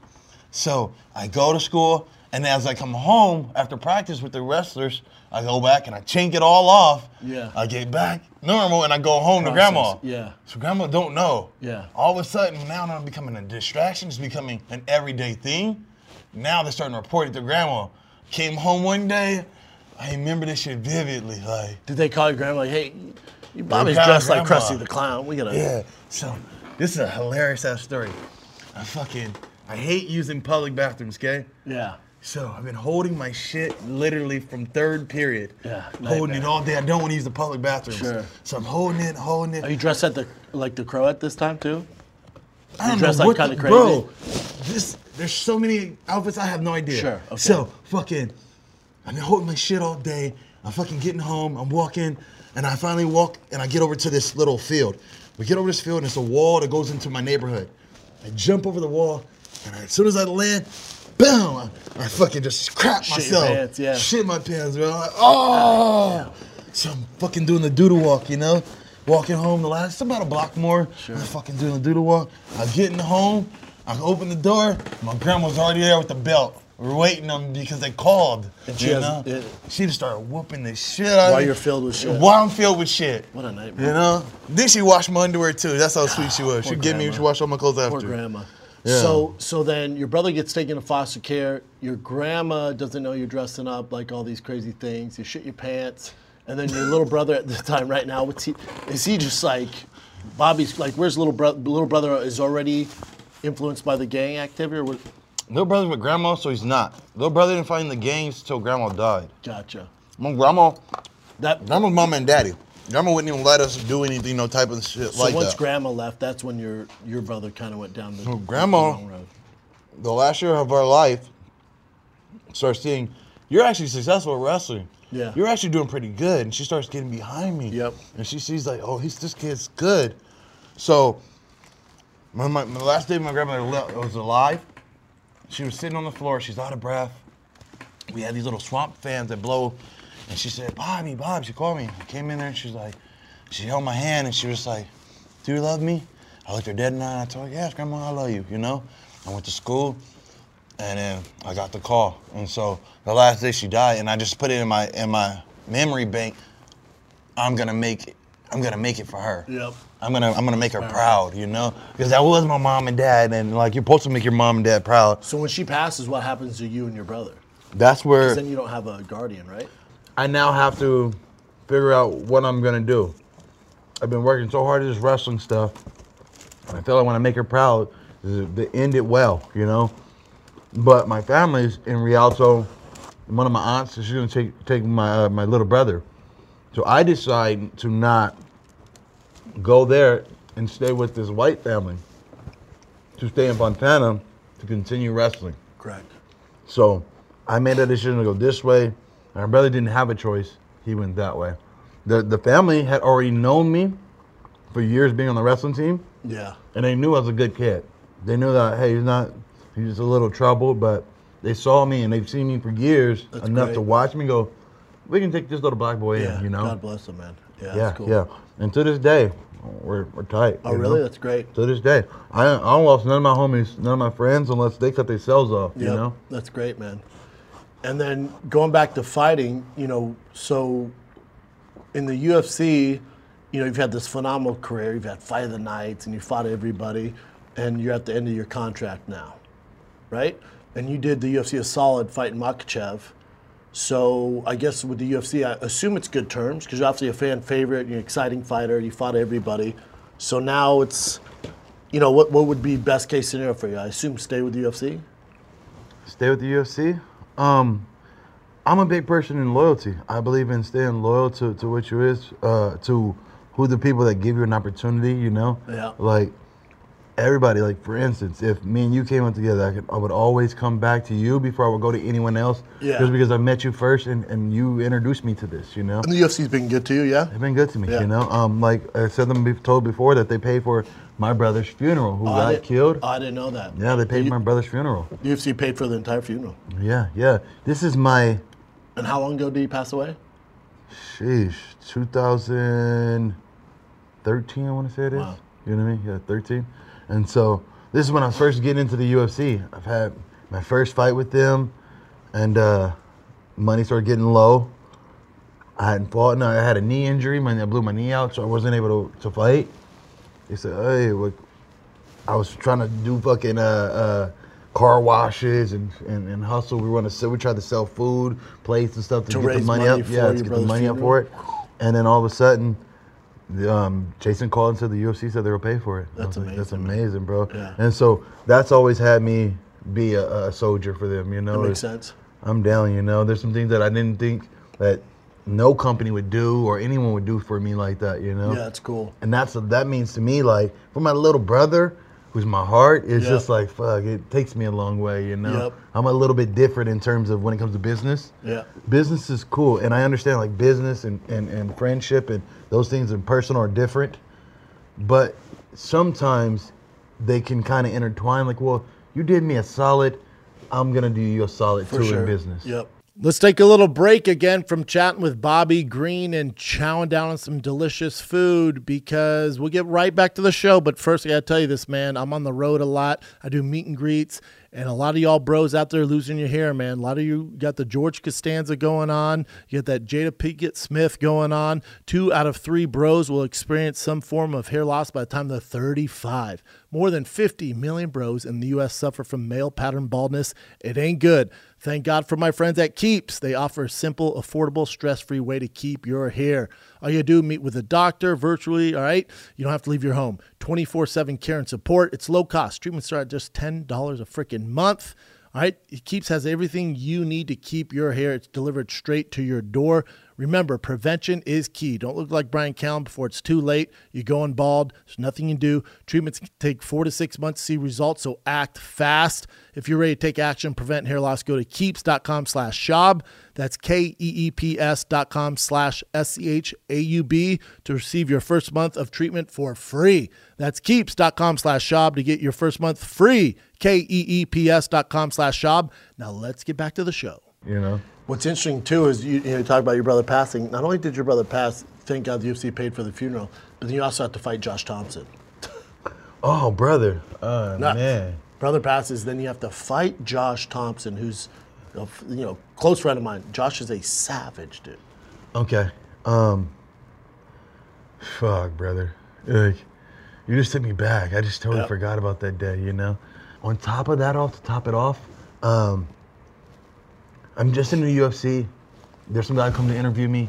so I go to school, and as I come home after practice with the wrestlers, I go back and I chink it all off. Yeah. I get back normal, and I go home to grandma. Yeah. So grandma don't know. Yeah. All of a sudden, now I'm becoming a distraction. It's becoming an everyday thing. Now they're starting to report it to grandma. Came home one day, I remember this shit vividly. Like, Did they call your grandma like, hey, your Bobby's dressed like grandma. Krusty the Clown? We gotta. yeah. So this is a hilarious ass story. I fucking I hate using public bathrooms. Okay. Yeah. So I've been holding my shit literally from third period. Yeah, Holding it all day. I don't want to use the public bathrooms. Sure. So I'm holding it, holding it. Are you dressed at the like the crow at this time too? I don't dressed know like what kinda the, crazy? Bro, this there's so many outfits I have no idea. Sure, okay. So fucking, I've been holding my shit all day. I'm fucking getting home. I'm walking, and I finally walk and I get over to this little field. We get over this field and it's a wall that goes into my neighborhood. I jump over the wall, and as soon as I land, boom! I, I fucking just crap Shit your myself. pants, yeah. Shit my pants, bro. Like, oh! So I'm fucking doing the doodle walk, you know? Walking home the last, it's about a block more. I'm fucking doing the doodle walk. I'm getting home. I open the door. My grandma's already there with the belt. We're waiting on because they called. And she you has- know? yeah. She just started whooping the shit out of While me. you're filled with shit. While I'm filled with shit. What a nightmare. You know? Then she washed my underwear too. That's how sweet she was. She'd give me, grandma. she washed all my clothes after. Poor grandma. Yeah. So so then your brother gets taken to foster care. Your grandma doesn't know you're dressing up like all these crazy things. You shit your pants, and then your little brother at the time right now, what's he? Is he just like Bobby's like? Where's little brother? Little brother is already influenced by the gang activity, or what? Little brother's with grandma, so he's not. Little brother didn't find the gangs till grandma died. Gotcha. My grandma, That grandma's mom and daddy. Grandma wouldn't even let us do anything, no type of shit so like that. So once grandma left, that's when your your brother kind of went down the, So grandma- wrong road. the last year of our life, starts seeing, you're actually successful at wrestling. Yeah. You're actually doing pretty good. And she starts getting behind me. Yep. And she sees like, oh, he's this kid's good. So, my, my, my last day my grandmother le- was alive, she was sitting on the floor. She's out of breath. We had these little swamp fans that blow. And she said, Bobby, Bob, she called me. I came in there and she's like, she held my hand and she was like, do you love me? I looked her dead in the eye and I told her, yes, grandma, I love you, you know? I went to school and then I got the call. And so the last day she died and I just put it in my in my memory bank, I'm gonna make it, I'm gonna make it for her. Yep. I'm gonna I'm gonna make her proud, you know? Because that was my mom and dad and like you're supposed to make your mom and dad proud. So when she passes, what happens to you and your brother? That's where then you don't have a guardian, right? I now have to figure out what I'm gonna do. I've been working so hard at this wrestling stuff. and I feel like when I make her proud, to end it well, you know. But my family's in Rialto. One of my aunts, she's gonna take take my uh, my little brother. So I decide to not go there and stay with this white family. To stay in Fontana to continue wrestling. Correct. So I made a decision to go this way. My brother didn't have a choice. He went that way. The the family had already known me for years being on the wrestling team, Yeah. and they knew I was a good kid. They knew that hey, he's not he's just a little trouble, but they saw me and they've seen me for years That's enough great. to watch me go, we can take this little black boy Yeah. in, you know? God bless him, man. Yeah. yeah, that's cool. yeah. And to this day, we're, we're tight. Oh, really? know? That's great. To this day, I I don't lost none of my homies, none of my friends, unless they cut themselves off. You know. That's great, man. And then going back to fighting, you know, so in the UFC, you know, you've had this phenomenal career. You've had Fight of the Nights, and you fought everybody, and you're at the end of your contract now, right? And you did the UFC a solid fighting Makhachev. So I guess with the UFC, I assume it's good terms because you're obviously a fan favorite. You're an exciting fighter. You fought everybody. So now it's, you know, what what would be best case scenario for you? I assume stay with the UFC. Stay with the UFC. Um, I'm a big person in loyalty. I believe in staying loyal to, to what you is, uh, to who the people that give you an opportunity. You know, Yeah. like everybody. Like for instance, if me and you came up together, I, could, I would always come back to you before I would go to anyone else. Yeah. Just because I met you first and, and you introduced me to this. You know. And the UFC's been good to you, yeah. They've been good to me, Yeah. you know. Um, like I said them be told before that they paid for my brother's funeral, who Oh, I got didn't- killed. oh, I didn't know that. yeah, they paid for my brother's funeral. The UFC paid for the entire funeral. Yeah, yeah. This is my, And how long ago did he pass away? sheesh, 2013. I want to say it is. Wow. You know what I mean? Yeah, 13. And so this is when I was first getting into the UFC. I've had my first fight with them, and uh, money started getting low. I hadn't fought. and I had a knee injury. My, I blew my knee out, so I wasn't able to, to fight. They said, "Hey, what?" I was trying to do fucking uh, uh, car washes and, and, and hustle. We were to sell. We tried to sell food, plates, and stuff to, To get the money, money up. Yeah, to get the money up for it. And then all of a sudden, um, Jason called and said the UFC said they will pay for it. That's was like, That's amazing, amazing, bro. Yeah. And so that's always had me be a, a soldier for them. You know, That makes sense. I'm down, you know. There's some things that I didn't think that no company would do or anyone would do for me like that, you know. Yeah, that's cool. And that's that means to me like for my little brother, who's my heart, it's Yeah. just like fuck. It takes me a long way, you know. Yep. I'm a little bit different in terms of when it comes to business. Yeah. Business is cool, and I understand like business and, and, and friendship and those things in personal are different, but sometimes they can kind of intertwine. Like, well, you did me a solid, I'm gonna do you a solid For too sure. in business. Yep. Let's take a little break again from chatting with Bobby Green and chowing down on some delicious food because we'll get right back to the show. But first, I got to tell you this, man. I'm on the road a lot. I do meet and greets, and a lot of y'all bros out there losing your hair, man. A lot of you got the George Costanza going on. You got that Jada Pinkett Smith going on. Two out of three bros will experience some form of hair loss by the time they're 35. More than 50 million bros in the U.S. suffer from male pattern baldness. It ain't good. Thank God for my friends at Keeps. They offer a simple, affordable, stress free way to keep your hair. All you do, meet with a doctor virtually, all right? You don't have to leave your home. 24 7 care and support. It's low cost. Treatments start at just $10 a freaking month. All right, Keeps has everything you need to keep your hair. It's delivered straight to your door. Remember, prevention is key. Don't look like Brian Callen before it's too late. You're going bald. There's nothing you can do. Treatments can take four to six months to see results, so act fast. If you're ready to take action, prevent hair loss, go to keeps.com slash Schaub. That's K-E-E-P-S dot com slash S-C-H-A-U-B to receive your first month of treatment for free. That's keeps.com slash Schaub to get your first month free. K-E-E-P-S dot com slash Schaub. Now let's get back to the show. You know. What's interesting too is you, you know, you talk about your brother passing. Not only did your brother pass, thank God the UFC paid for the funeral, but then you also have to fight Josh Thompson. Oh, brother. Uh, Nuts. man. Brother passes, then you have to fight Josh Thompson, who's a you know close friend of mine. Josh is a savage, dude. Okay. Um. Fuck, brother. Like, you just took me back. I just totally Yep. forgot about that day. You know. On top of that, all to top it off, um, I'm just in the UFC. There's some guy come to interview me.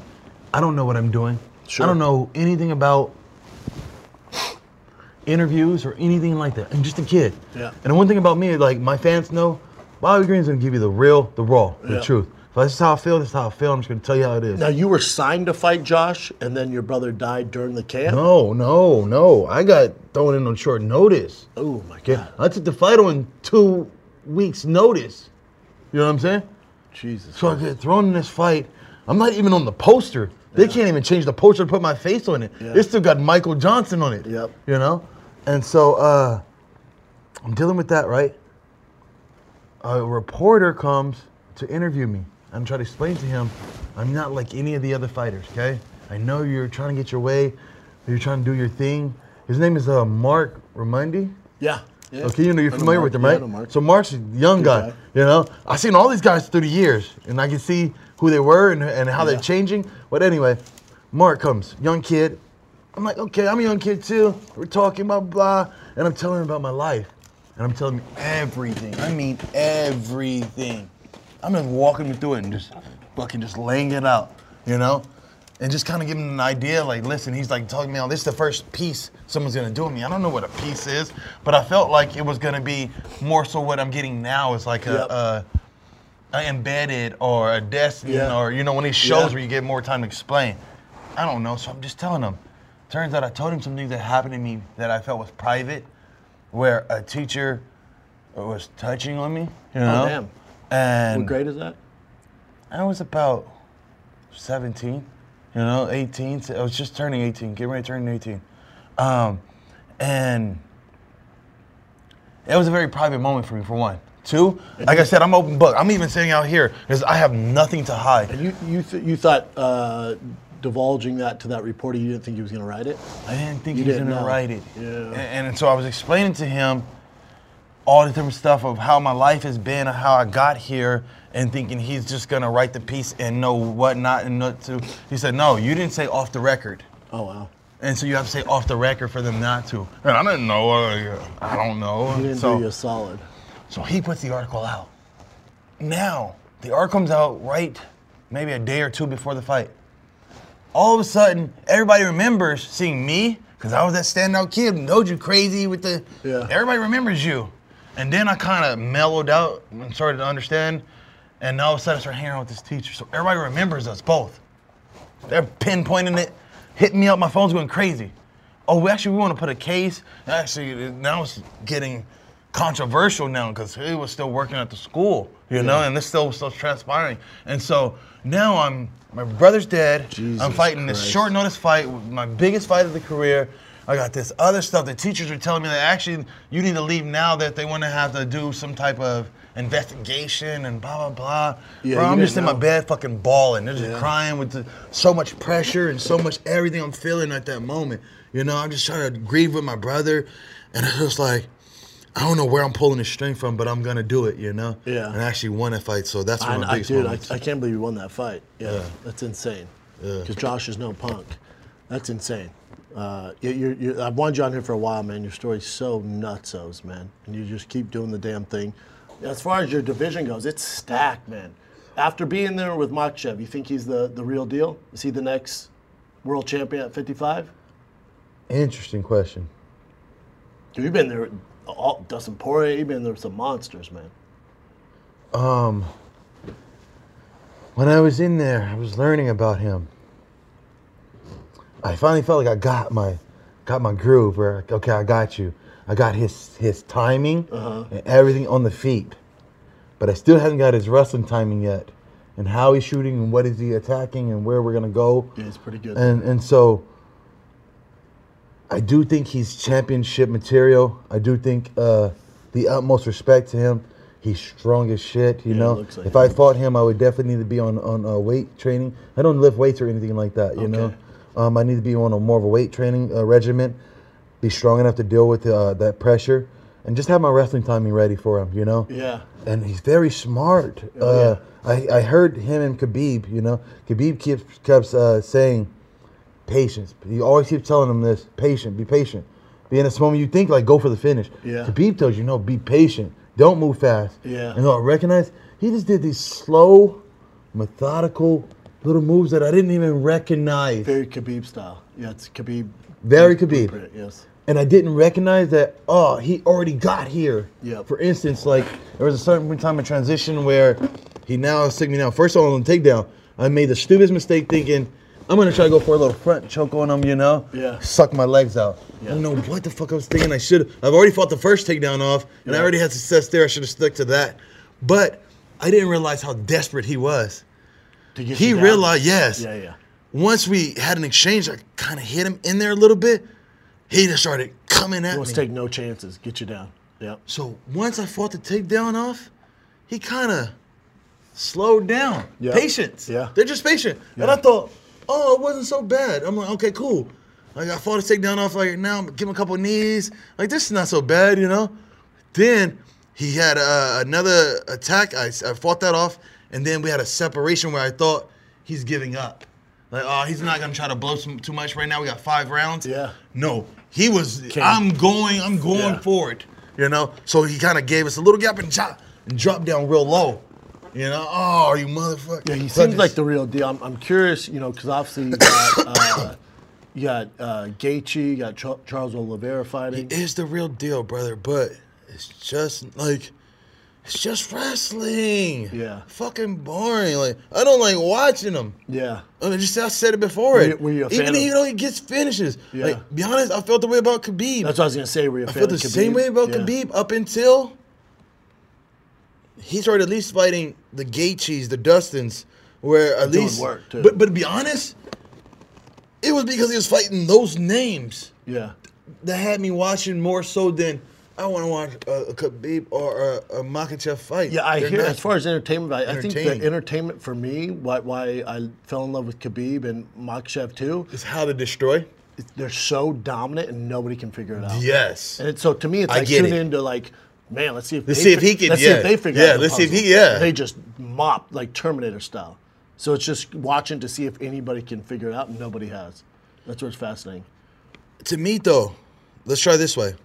I don't know what I'm doing. Sure. I don't know anything about interviews or anything like that. I'm just a kid. Yeah. And the one thing about me, like my fans know, Bobby Green's gonna give you the real, the raw, the Yeah. truth. If this is how I feel, this is how I feel. I'm just gonna tell you how it is. Now you were signed to fight Josh, and then your brother died during the camp. No, no, no. I got thrown in on short notice. Oh my God, I took the fight on two weeks' notice. You know what I'm saying? Jesus. So I get thrown in this fight. I'm not even on the poster. They can't even change the poster to put my face on it. Yeah. It still got Michael Johnson on it. Yep. You know? And so uh, I'm dealing with that, right? A reporter comes to interview me. I'm trying to explain to him, I'm not like any of the other fighters, okay? I know you're trying to get your way, you're trying to do your thing. His name is uh, Mark Raimondi. Yeah. Yeah. Okay, you know you're familiar Mark. with him, Yeah, I right? know Mark. So Mark's a young guy, guy. You know, I've seen all these guys through the years, and I can see who they were and, and how Yeah. they're changing. But anyway, Mark comes, young kid. I'm like, okay, I'm a young kid too. We're talking blah blah, and I'm telling him about my life, and I'm telling him everything. I mean everything. I'm just walking me through it and just fucking just laying it out, you know, and just kind of give him an idea. Like, listen, he's like talking me, oh, this is the first piece someone's gonna do with me. I don't know what a piece is, but I felt like it was gonna be more so what I'm getting now is like a. Yep. a a embedded or a destined Yeah. or you know one of these shows Yeah. where you get more time to explain. I don't know, so I'm just telling him. Turns out I told him some things that happened to me that I felt was private, where a teacher was touching on me. You oh, know, Oh, damn. and What grade is that? I was about 17, you know, 18. I was just turning 18, getting ready to turn 18. Um, and it was a very private moment for me, for one. Two, like I said, I'm open book. I'm even sitting out here because I have nothing to hide. And you you th- you thought uh, divulging that to that reporter, you didn't think he was going to write it? I didn't think You he was didn't gonna write it. Yeah. And, and so I was explaining to him all the different stuff of how my life has been and how I got here and thinking he's just gonna write the piece and know what not and not to. He said, No, you didn't say off the record. Oh wow. And so you have to say off the record for them not to. And I didn't know. Uh, I don't know. He didn't so, do you a solid. so he puts the article out. Now, the article comes out right maybe a day or two before the fight. All of a sudden, everybody remembers seeing me, because I was that standout kid, knowed you crazy with the. Yeah. Everybody remembers you. And then I kind of mellowed out and started to understand. And now all of a sudden, I started hanging out with this teacher. So everybody remembers us both. They're pinpointing it, hitting me up. My phone's going crazy. Oh, we actually we want to put a case. Actually, now it's getting controversial now because he was still working at the school, you know, and this still was still transpiring. And so now I'm my brother's dead. Jesus I'm fighting this short notice fight, my biggest fight of the career. I got this other stuff. The teachers are telling me that actually you need to leave now that they want to have to do some type of investigation and blah blah blah. Yeah, Bro, I'm just in my bed fucking bawling. They're just Yeah. crying with the, so much pressure and so much everything I'm feeling at that moment. You know, I'm just trying to grieve with my brother, and it's just like I don't know where I'm pulling the string from, but I'm gonna do it. You know. Yeah. And I actually won a fight, so that's one of my biggest dude, I. I can't believe you won that fight. Yeah, Yeah. that's insane. Yeah. Because Josh is no punk. That's insane. Uh, you, you, you, I've wanted you on here for a while, man. Your story's so nutsos, man. And you just keep doing the damn thing. As far as your division goes, it's stacked, man. After being there with Makhachev, you think he's the, the real deal? Is he the next world champion at 55? Interesting question. You've been there, all, Dustin Poirier, you've been there with some monsters, man. Um, when I was in there, I was learning about him. I finally felt like I got my, got my groove. Where okay, I got you. I got his his timing and everything on the feet, but I still haven't got his wrestling timing yet, and how he's shooting and what is he attacking and where we're gonna go. Yeah, he's pretty good. And and so I do think he's championship material. I do think uh, the utmost respect to him. He's strong as shit, you Yeah, know. like if it. I fought him, I would definitely need to be on on uh, weight training. I don't lift weights or anything like that, you know. Um, I need to be on a more of a weight training uh, regimen, be strong enough to deal with uh, that pressure, and just have my wrestling timing ready for him, you know yeah. and he's very smart. Oh, uh, I, I heard him and Khabib. You know, Khabib keeps kept uh, saying patience. He always keeps telling him this: patient, be patient. Be in this moment you think like go for the finish. Yeah. Khabib tells you no, be patient. Don't move fast. Yeah. And I recognize he just did these slow, methodical little moves that I didn't even recognize. Very Khabib style. Yeah, it's Khabib. Very Khabib. Yes. and I didn't recognize that. Oh, he already got here. Yeah. For instance, like there was a certain time of transition where he now is me down. First of all, on the takedown, I made the stupidest mistake thinking I'm gonna try to go for a little front choke on him. You know. Yeah. Suck my legs out. Yeah. I don't know what the fuck I was thinking. I should. I've already fought the first takedown off, and I already had success there. I should have stuck to that. But I didn't realize how desperate he was. He realized, yes Yeah, yeah. once we had an exchange, I kind of hit him in there a little bit. He just started coming at He wants me. to take no chances. Get you down. Yep. so once I fought the takedown off, he kind of slowed down. Yeah. Patience. Yeah. They're just patient. Yeah. And I thought, oh, it wasn't so bad. I'm like, okay, cool. Like I fought a takedown off. Like now, give him a couple knees. Like this is not so bad, you know. Then he had uh, another attack. I, I fought that off, and then we had a separation where I thought he's giving up. Like, oh, he's not gonna try to blow some, too much right now. We got five rounds. Yeah. No, he was. Came. I'm going. I'm going Yeah. for it. You know. So he kind of gave us a little gap and chop and dropped down real low. You know. Oh, you motherfucker. Yeah, he seems like the real deal. I'm, I'm curious, you know, because obviously you got, uh, you got uh, Gaethje, you got Char- Charles Oliveira fighting. He is the real deal, brother. But it's just like. It's just wrestling. Yeah. Fucking boring. Like I don't like watching them. Yeah. I mean, just I said it before. Were it. you- were you Even even though he gets finishes. Yeah. Like, be honest, I felt the way about Khabib. That's what I was gonna say. Were you I felt the Khabib? same way about Yeah. Khabib up until he started at least fighting the Gaethjes, the Dustins, where at Doing least. work, too. But but to be honest, it was because he was fighting those names Yeah. that had me watching more so than I want to watch a, a Khabib or a, a Makhachev fight. Yeah, I They're hear. not- As far as entertainment, I, I think the entertainment for me, why, why I fell in love with Khabib and Makhachev too, is how to destroy. they're so dominant and nobody can figure it out. Yes. And it's, so to me, it's I like tuning it. into like, man, let's see if Let's they see if he can- Let's see yeah. if they figure Yeah, out. the let's see if he- yeah. They just mop like Terminator style. So it's just watching to see if anybody can figure it out, and nobody has. That's what's fascinating. to me though, let's try this way.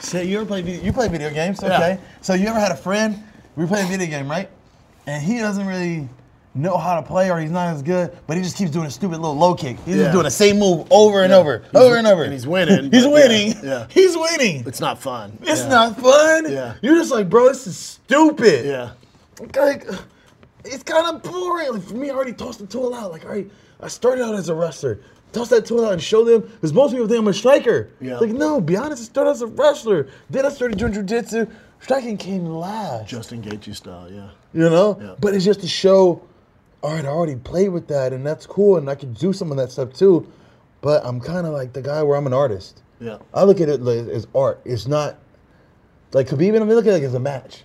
Say you ever play video, you play video games, Yeah. okay? So you ever had a friend? We play a video game, right? And he doesn't really know how to play, or he's not as good, but he just keeps doing a stupid little low kick. He's Yeah. just doing the same move over and Yeah. over, He's- over and over, and he's winning, he's but yeah, winning. yeah. He's winning. It's not fun. It's Yeah. not fun. Yeah. You're just like, bro, this is stupid. Yeah. Like, it's kind of boring. Like for me, I already tossed the tool out. Like, all right, I started out as a wrestler. Toss that tool out and show them, because most people think I'm a striker. Yeah. Like, no, be honest, I started as a wrestler. Then I started doing jujitsu. Striking came last. Justin Gaethje style, yeah. you know? Yeah. But it's just to show, all right, I already played with that, and that's cool, and I can do some of that stuff too. But I'm kind of like the guy where I'm an artist. Yeah. I look at it like, as art. It's not like Khabib and I look at it like as a match.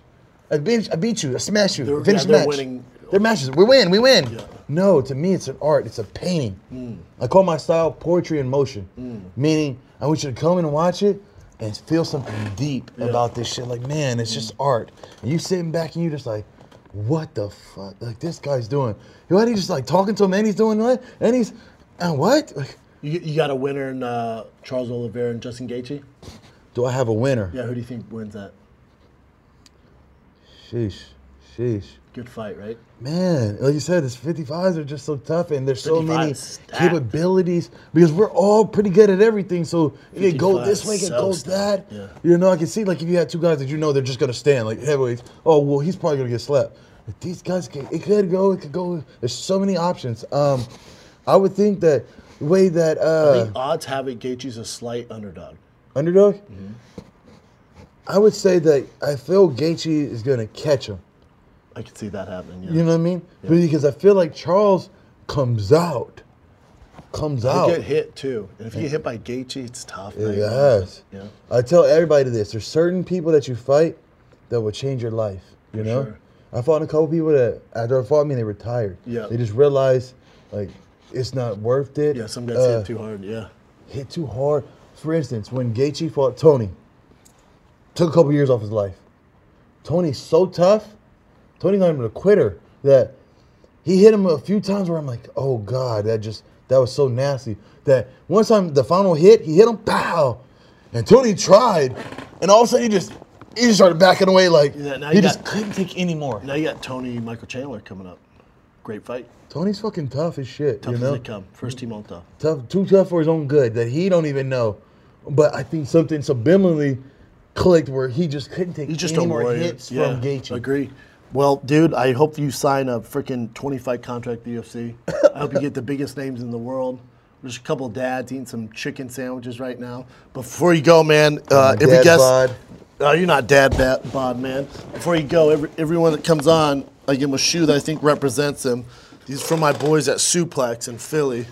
I beat, I beat you. I smashed you. They're- Finish yeah, they're match. winning. They're matches. We win. We win. Yeah. No, to me, it's an art. It's a painting. Mm. I call my style poetry in motion. Meaning, I want you to come in and watch it and feel something deep about this shit. Like, man, it's Mm. just art. And you sitting back and you just like, what the fuck? Like this guy's doing. What he just like talking to him and he's doing what? And he's and what? Like, You, you got a winner in uh, Charles Oliveira and Justin Gaethje. do I have a winner? Yeah, who do you think wins that? Sheesh. Sheesh. Good fight, right? Man, like you said, this 55s are just so tough, and there's so many stacked. capabilities because we're all pretty good at everything. So if you go this way, it can so go stacked, that. yeah. You know, I can see like if you had two guys that you know they're just gonna stand like heavyweights. Oh well, he's probably gonna get slapped. But these guys, can, it could go, it could go. There's so many options. Um, I would think that the way that I uh, think odds have it Gaethje's a slight underdog. underdog, Mm-hmm. I would say that I feel Gaethje is gonna catch him. I could see that happening. Yeah. You know what I mean? Because I feel like Charles comes out, comes He'll out. get hit too, and if you get hit by Gaethje, it's tough. Yes. Yeah. I tell everybody this: there's certain people that you fight that will change your life. You know, sure. I fought a couple people that after I fought me, they retired. Yeah. They just realized like it's not worth it. Yeah, some guys Uh, hit too hard. Yeah. hit too hard. For instance, when Gaethje fought Tony, took a couple years off his life. Tony's so tough. Tony's not even a quitter that he hit him a few times where I'm like, oh god, that just that was so nasty. That one time the final hit, he hit him, pow, and Tony tried, and all of a sudden he just he just started backing away like Yeah, he just got- couldn't take any more. Now you got Tony Michael Chandler coming up. Great fight. Tony's fucking tough as shit. Tough you know, as they come. First team on top. tough, too tough for his own good that he don't even know. But I think something subliminally clicked where he just couldn't take He's just any more hits yeah, from Gaethje. Agree. Well, dude, I hope you sign a freaking 20 fight contract with the UFC. I hope you get the biggest names in the world. There's a couple dads eating some chicken sandwiches right now. Before you go, man, uh, Uh, every dad guest. bod. Oh, you're not dad ba- bod, man. Before you go, every, everyone that comes on, I give him a shoe that I think represents him. These are from my boys at Suplex in Philly.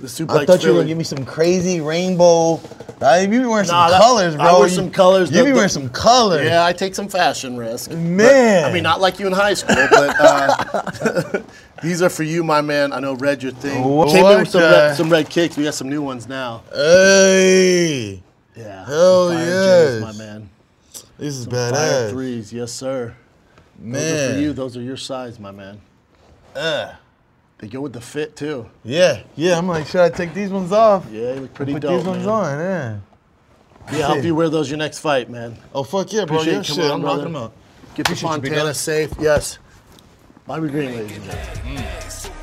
The Suplex I thought you were gonna give me some crazy rainbow. Uh, you be wearing Nah, some that- colors, I wear You- some colors. You The- be the- wearing some colors. Yeah, I take some fashion risk. Man. But- I mean, not like you in high school, but uh, these are for you, my man. I know red your thing. What Came in with some red, some red kicks. We got some new ones now. Hey, Yeah. Hell yeah, my man. this is Fire badass, threes, yes sir. Man. Those are for you. Those are your size, my man. Uh, They go with the fit too. Yeah, yeah. I'm like, should I take these ones off? Yeah, you look pretty Put dope, these ones man. on, yeah. Yeah, help you wear those your next fight, man. Oh fuck yeah, bro. Appreciate Yeah, shit. on, I'm brother. knocking them out. Get the Appreciate you, big Fontana safe. Yes. Bobby Green, ladies and gentlemen. super